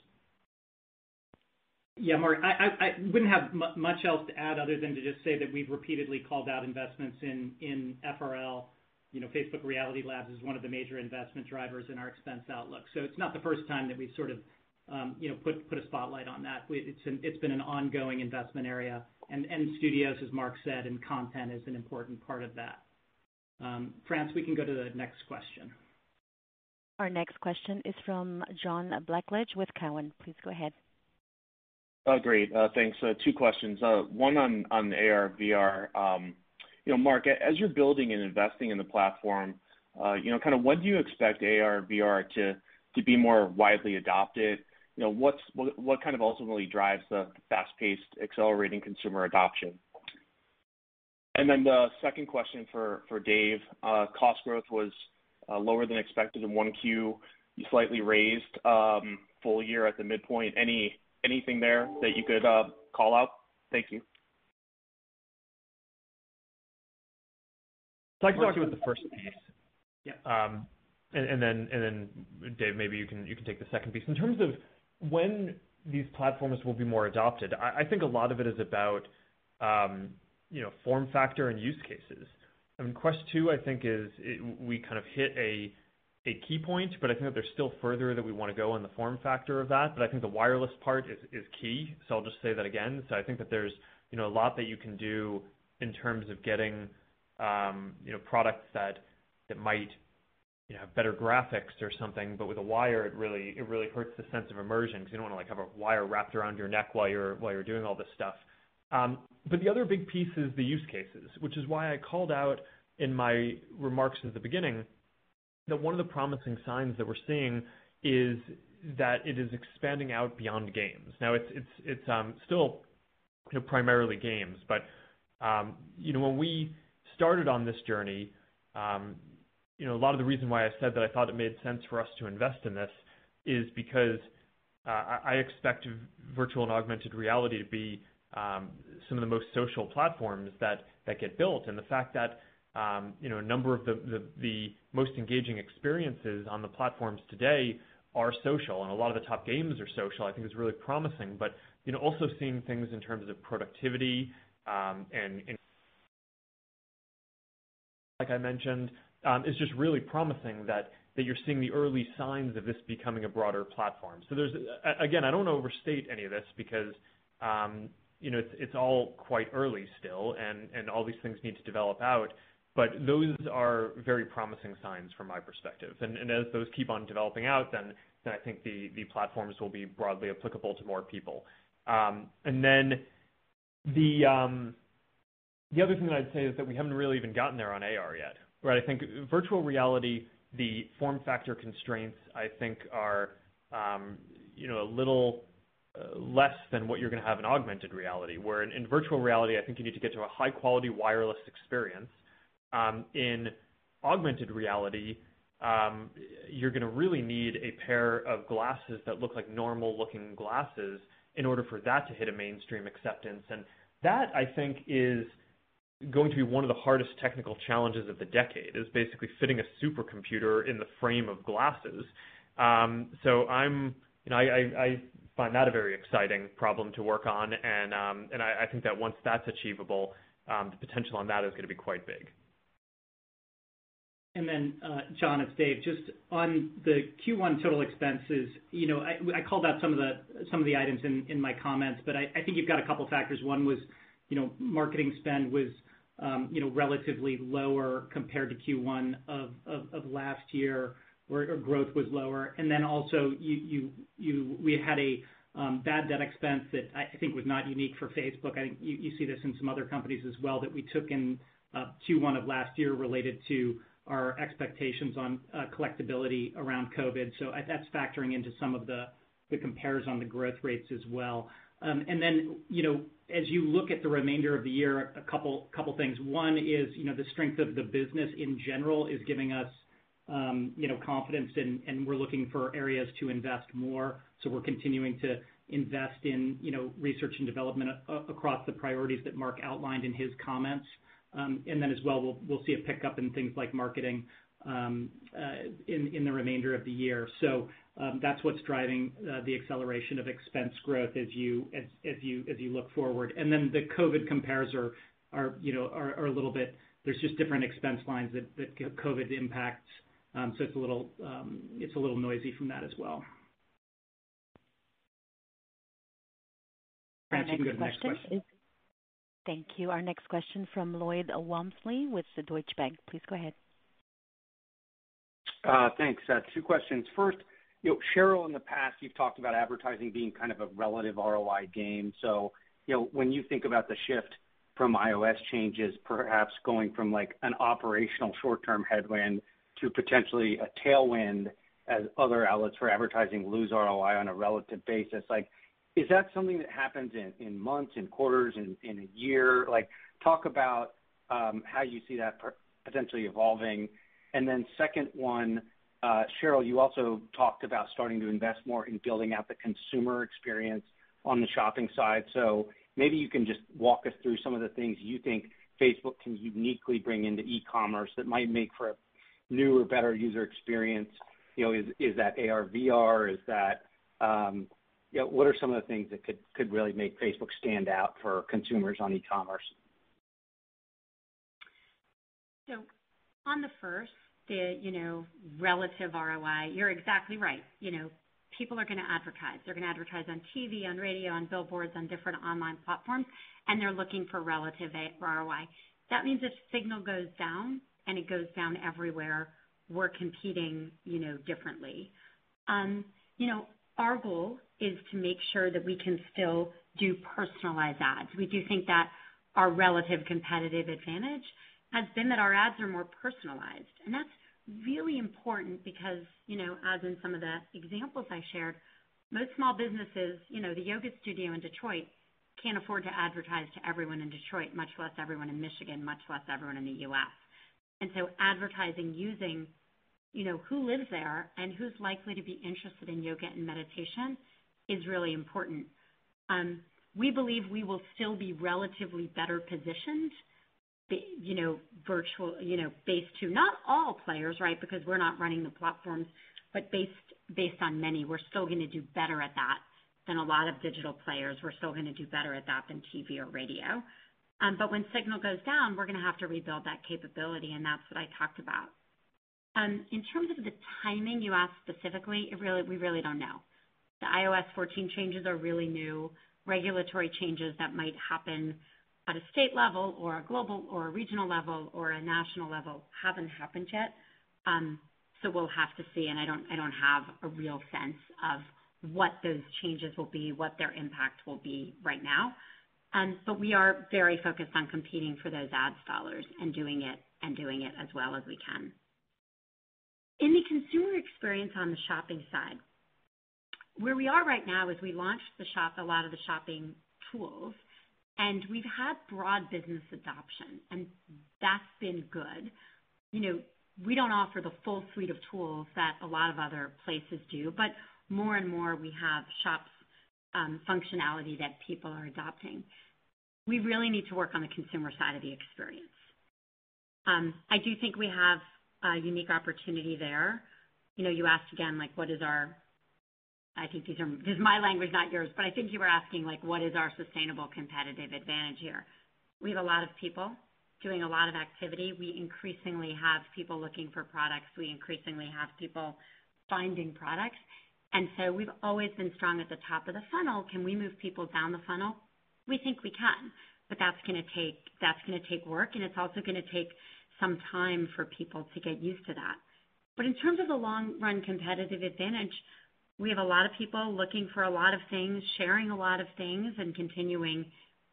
Yeah, Mark, I wouldn't have much else to add other than to just say that we've repeatedly called out investments in FRL. You know, Facebook Reality Labs is one of the major investment drivers in our expense outlook. So it's not the first time that we've sort of um you know put put a spotlight on that. It's been an ongoing investment area, and studios, as Mark said, and content is an important part of that. France, we can go to the next question. Our next question is from John Blackledge with Cowen. Please go ahead. Oh, great. Uh, thanks. Uh, two questions. Uh, one on AR/VR. Um, you know, Mark, as you're building and investing in the platform, you know, kind of when do you expect AR/VR to be more widely adopted? You know, what kind of ultimately drives the fast-paced accelerating consumer adoption? And then the second question for Dave. Cost growth was lower than expected in 1Q. You slightly raised full year at the midpoint. Any anything there that you could call out? Thank you. I can start with the first piece. Yeah. Um and then and then Dave, maybe you can you can take the second piece. In terms of when these platforms will be more adopted, I think a lot of it is about um you know form factor and use cases. Quest 2, I think is we kind of hit a a key point, but I think that there's still further that we want to go on the form factor of that. But I think the wireless part is key, so I'll just say that again. So I think that there's you know a lot that you can do in terms of getting um you know, products that that might you know have better graphics or something, but with a wire, it really it really hurts the sense of immersion because you don't want to like have a wire wrapped around your neck while you're while you're doing all this stuff. Um, the other big piece is the use cases, which is why I called out in my remarks at the beginning that one of the promising signs that we're seeing is that it is expanding out beyond games. Now, it's um, still primarily games, but um, when we started on this journey, a lot of the reason why I said that I thought it made sense for us to invest in this is because uh, I expect virtual and augmented reality to be Um, some of the most social platforms that that get built. And the fact that um, you know a number of the the most engaging experiences on the platforms today are social, and a lot of the top games are social, I think is really promising. But you know also seeing things in terms of productivity, um, and like I mentioned, is just really promising that that you're seeing the early signs of this becoming a broader platform. So there's again, I don't overstate any of this because it's it's all quite early still, and all these things need to develop out. But those are very promising signs from my perspective. And and as those keep on developing out, then I think the platforms will be broadly applicable to more people. Um and then the um the other thing that I'd say is that we haven't really even gotten there on AR yet. right? I think virtual reality, the form factor constraints, I think are um you know a little Uh, less than what you're going to have in augmented reality, where in virtual reality, I think you need to get to a high-quality wireless experience. Um, in augmented reality, um, you're going to really need a pair of glasses that look like normal-looking glasses in order for that to hit a mainstream acceptance. And that, I think, is going to be one of the hardest technical challenges of the decade, is basically fitting a supercomputer in the frame of glasses. Um so I'm you know, I I find that a very exciting problem to work on, and um, and I I think that once that's achievable, um, the potential on that is going to be quite big. And then, uh, John, it's Dave. Just on the Q1 total expenses, you know, I I called out some of the some of the items in in my comments, but I I think you've got a couple factors. One was you know, marketing spend was um, you know, relatively lower compared to Q1 of, of, of last year, where growth was lower. And then also, we had a um, bad debt expense that I think was not unique for Facebook. I think you see this in some other companies as well, that we took in uh, Q1 of last year related to our expectations on uh, collectibility around COVID. So that's factoring into some of the compares on the growth rates as well. Um and then you know as you look at the remainder of the year, a couple couple things. One is you know the strength of the business in general is giving us confidence, and we're looking for areas to invest more. So we're continuing to invest in you know, research and development across the priorities that Mark outlined in his comments. Um and then as well, we'll see a pickup in things like marketing in the remainder of the year. So um that's what's driving the acceleration of expense growth as you as you as you look forward. And then the COVID compares are are you know are are a little bit, there's just different expense lines that that COVID impacts. Um, it's a little um it's a little noisy from that as well. France, you can go to the next question. Thank you. Our next question from Lloyd Walmsley with the Deutsche Bank. Please go ahead. Uh, thanks. Uh, two questions. First, you know, Sheryl, in the past, you've talked about advertising being kind of a relative ROI game. So, you know, when you think about the shift from iOS changes, perhaps going from like an operational short-term headwind to potentially a tailwind as other outlets for advertising lose ROI on a relative basis, Like, is that something that happens in months, in quarters, in a year? Like, talk about um, how you see that potentially evolving. Then Second one, uh, Sheryl, you also talked about starting to invest more in building out the consumer experience on the shopping side. So maybe you can just walk us through some of the things you think Facebook can uniquely bring into e-commerce that might make for a newer, better user experience. You know, Is that AR/VR? is that, um, yeah? What are some of the things that could really make Facebook stand out for consumers on e-commerce? So on the first, the relative ROI, you're exactly right. You know, People are going to advertise. They're going to advertise on TV, on radio, on billboards, on different online platforms, and they're looking for relative ROI. That means if signal goes down, and it goes down everywhere, we're competing you know, differently. Um, you know, our goal is to make sure that we can still do personalized ads. We do think that our relative competitive advantage has been that our ads are more personalized. And that's really important because, you know, as in some of the examples I shared, most small businesses, you know, the yoga studio in Detroit, can't afford to advertise to everyone in Detroit, much less everyone in Michigan, much less everyone in the U.S. And so advertising using you know, who lives there and who's likely to be interested in yoga and meditation is really important. Um, we believe we will still be relatively better positioned you know, virtual, you know, based to not all players, right? because we're not running the platforms, but based based on many. We're still going to do better at that than a lot of digital players. We're still going to do better at that than TV or radio. But when signal goes down, we're going to have to rebuild that capability, and that's what I talked about. In terms of the timing you asked specifically, it really, we really don't know. The iOS 14 changes are really new. Regulatory changes that might happen at a state level or a global or a regional level or a national level haven't happened yet. Um, so we'll have to see, and I don't, I don't have a real sense of what those changes will be, what their impact will be right now. Um, but we are very focused on competing for those ads dollars and doing it and doing it as well as we can. In the consumer experience on the shopping side, where we are right now is we launched a lot of the shopping tools, and we've had broad business adoption, and that's been good. You know, we don't offer the full suite of tools that a lot of other places do, but more and more we have Shops Um, functionality that people are adopting. We really need to work on the consumer side of the experience. Um, I do think we have a unique opportunity there. You know, you asked again, like, what is our... I think these are, this is my language, not yours, but I think you were asking like, what is our sustainable competitive advantage here? We have a lot of people, doing a lot of activity, we increasingly have people looking for products. We increasingly have people finding products. And so we've always been strong at the top of the funnel. Can we move people down the funnel? We think we can, but that's gonna take that's gonna take work, and it's also gonna take some time for people to get used to that. But in terms of the long run competitive advantage, we have a lot of people looking for a lot of things, sharing a lot of things, and continuing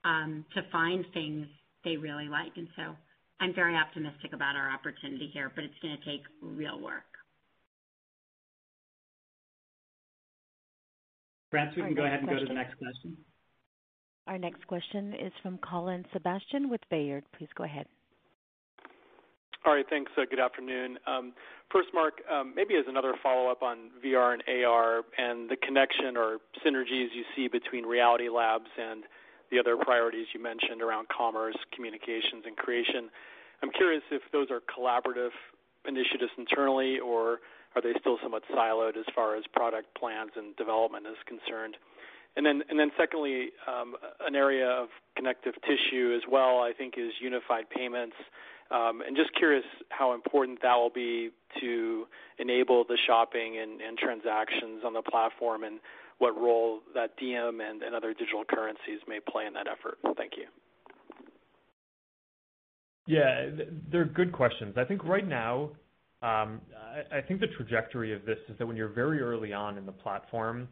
um, to find things they really like. And so I'm very optimistic about our opportunity here, but it's gonna take real work. France, we can go ahead and go to the next question. Our next question is from Colin Sebastian with Baird. Please go ahead. All right. Thanks. Uh, good afternoon. Um, first, Mark, um, maybe as another follow-up on VR and AR and the connection or synergies you see between Reality Labs and the other priorities you mentioned around commerce, communications, and creation. I'm curious if those are collaborative initiatives internally, or are they still somewhat siloed as far as product plans and development is concerned? And then and then secondly, an area of connective tissue as well, I think, is unified payments. Um and just curious how important that will be to enable the shopping and transactions on the platform and what role that Diem and other digital currencies may play in that effort. Thank you. Yeah. They're good questions. I think right now, Um, I think the trajectory of this is that when you're very early on in the platform,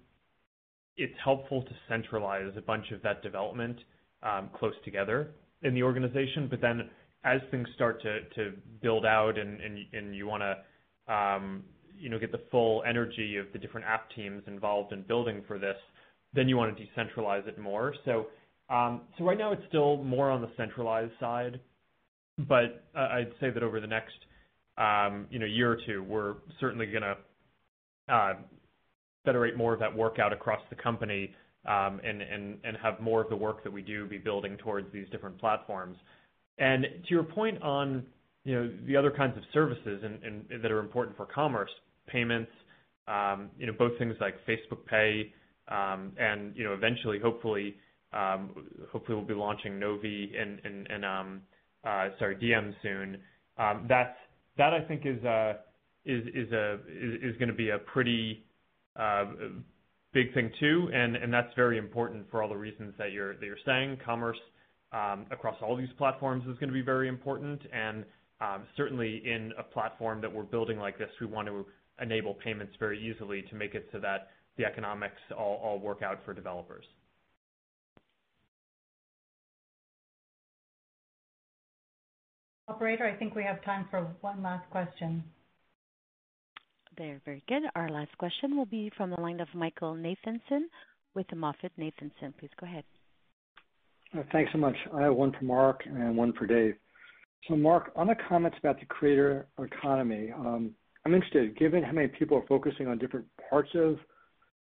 it's helpful to centralize a bunch of that development um, close together in the organization. But then as things start to build out and you wanna, um, you know, get the full energy of the different app teams involved in building for this, then you wanna decentralize it more. So, right now it's still more on the centralized side, but uh, I'd say that over the next, Um, year or two, we're certainly gonna uh, federate more of that work out across the company, um, and have more of the work that we do be building towards these different platforms. And to your point on, you know, the other kinds of services and that are important for commerce, payments, um, you know, both things like Facebook Pay, and, you know, eventually, hopefully hopefully we'll be launching Novi and Diem uh, soon. That I think is uh, is is gonna be a pretty uh, big thing too, and and that's very important for all the reasons that you're that you're saying. Commerce um, across all these platforms is gonna be very important. And um, certainly in a platform that we're building like this, we want to enable payments very easily to make it so that the economics all all work out for developers. Operator, I think we have time for one last question. There. Very good. Our last question will be from the line of Michael Nathanson with MoffettNathanson. Please go ahead. Uh, thanks so much. I have one for Mark and one for Dave. So Mark, on the comments about the creator economy, um, I'm interested, given how many people are focusing on different parts of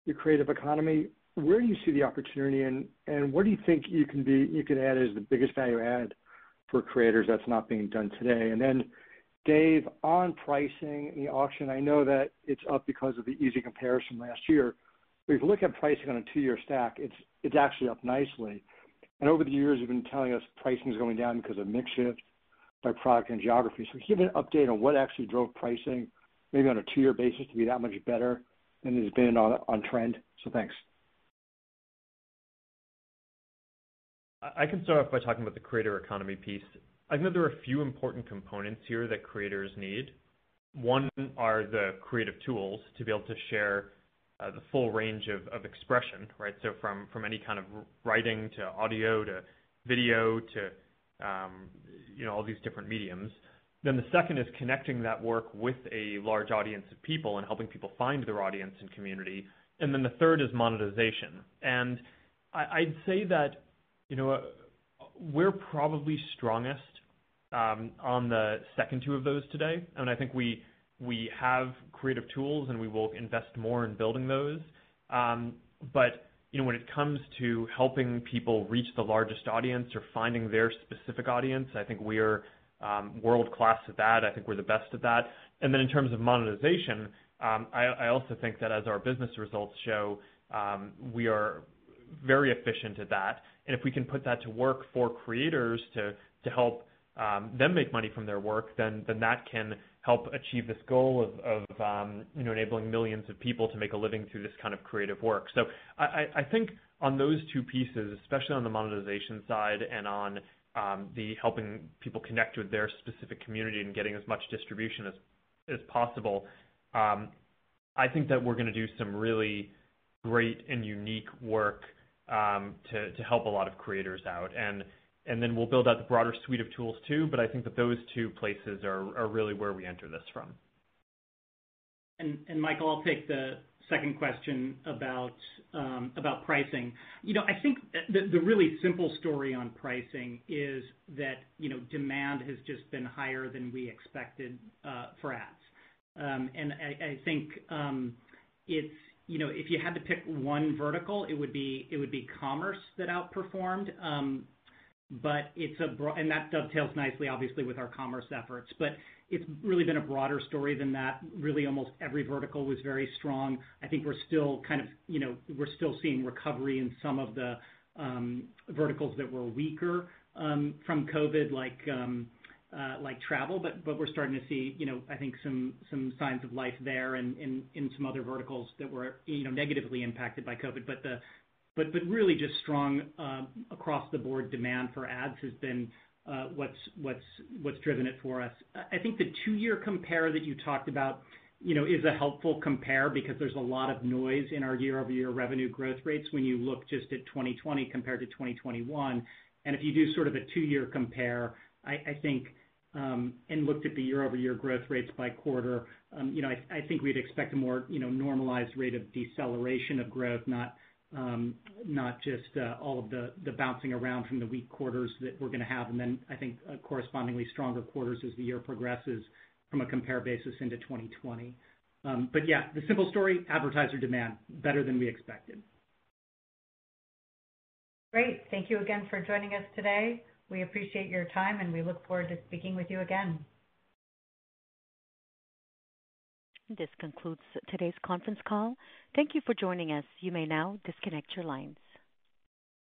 the creative economy, where do you see the opportunity and what do you think you can be you could add as the biggest value add for creators that's not being done today? And then, Dave, on pricing in the auction, I know that it's up because of the easy comparison last year. But if you look at pricing on a two-year stack, it's it's actually up nicely. And over the years, you've been telling us pricing is going down because of mix shift by product and geography. So give an update on what actually drove pricing, maybe on a two-year basis, to be that much better than it has been on on trend? So thanks. I can start off by talking about the creator economy piece. I know there are a few important components here that creators need. One are the creative tools to be able to share uh, the full range of of expression, right? So from from any kind of writing to audio to video to um, you know all these different mediums. Then the second is connecting that work with a large audience of people and helping people find their audience and community. And then the third is monetization. And I'd say that we're probably strongest um, on the second two of those today. And I think we have creative tools, and we will invest more in building those. Um but you know, when it comes to helping people reach the largest audience or finding their specific audience, I think we're um, world-class at that. I think we're the best at that. And then in terms of monetization, um, I also think that as our business results show, we are very efficient at that. And if we can put that to work for creators to to help um, them make money from their work, then then that can help achieve this goal of um, you know enabling millions of people to make a living through this kind of creative work. So I think on those two pieces, especially on the monetization side and on um, the helping people connect with their specific community and getting as much distribution as possible, I think that we're going to do some really great and unique work to help a lot of creators out. And and then we'll build out the broader suite of tools too, but I think that those two places are are really where we enter this from. And and Michael, I'll take the second question about um about pricing. You know, I think the really simple story on pricing is that you know demand has just been higher than we expected for ads. Um and I think if you had to pick one vertical, it would be it would be commerce that outperformed. Um but it's a bro and that dovetails nicely, obviously, with our commerce efforts. But it's really been a broader story than that. Really, almost every vertical was very strong. I think we're still kind of you know, we're still seeing recovery in some of the um, verticals that were weaker um, from COVID, like um, Uh, travel. But we're starting to see you know I think some signs of life there and in some other verticals that were you know negatively impacted by COVID. But really just strong uh, across the board demand for ads has been uh, what's driven it for us. I think the two-year compare that you talked about you know, is a helpful compare because there's a lot of noise in our year-over-year revenue growth rates when you look just at 2020 compared to 2021. If you do sort of a two-year compare, I think, and looked at the year-over-year growth rates by quarter, Um, you know, I think we'd expect a more you know normalized rate of deceleration of growth, not um not just all of the bouncing around from the weak quarters that we're going to have, and then I think correspondingly stronger quarters as the year progresses from a compare basis into 2020. Yeah, the simple story, advertiser demand, better than we expected. Great. Thank you again for joining us today. We appreciate your time, and we look forward to speaking with you again. This concludes today's conference call. Thank you for joining us. You may now disconnect your lines.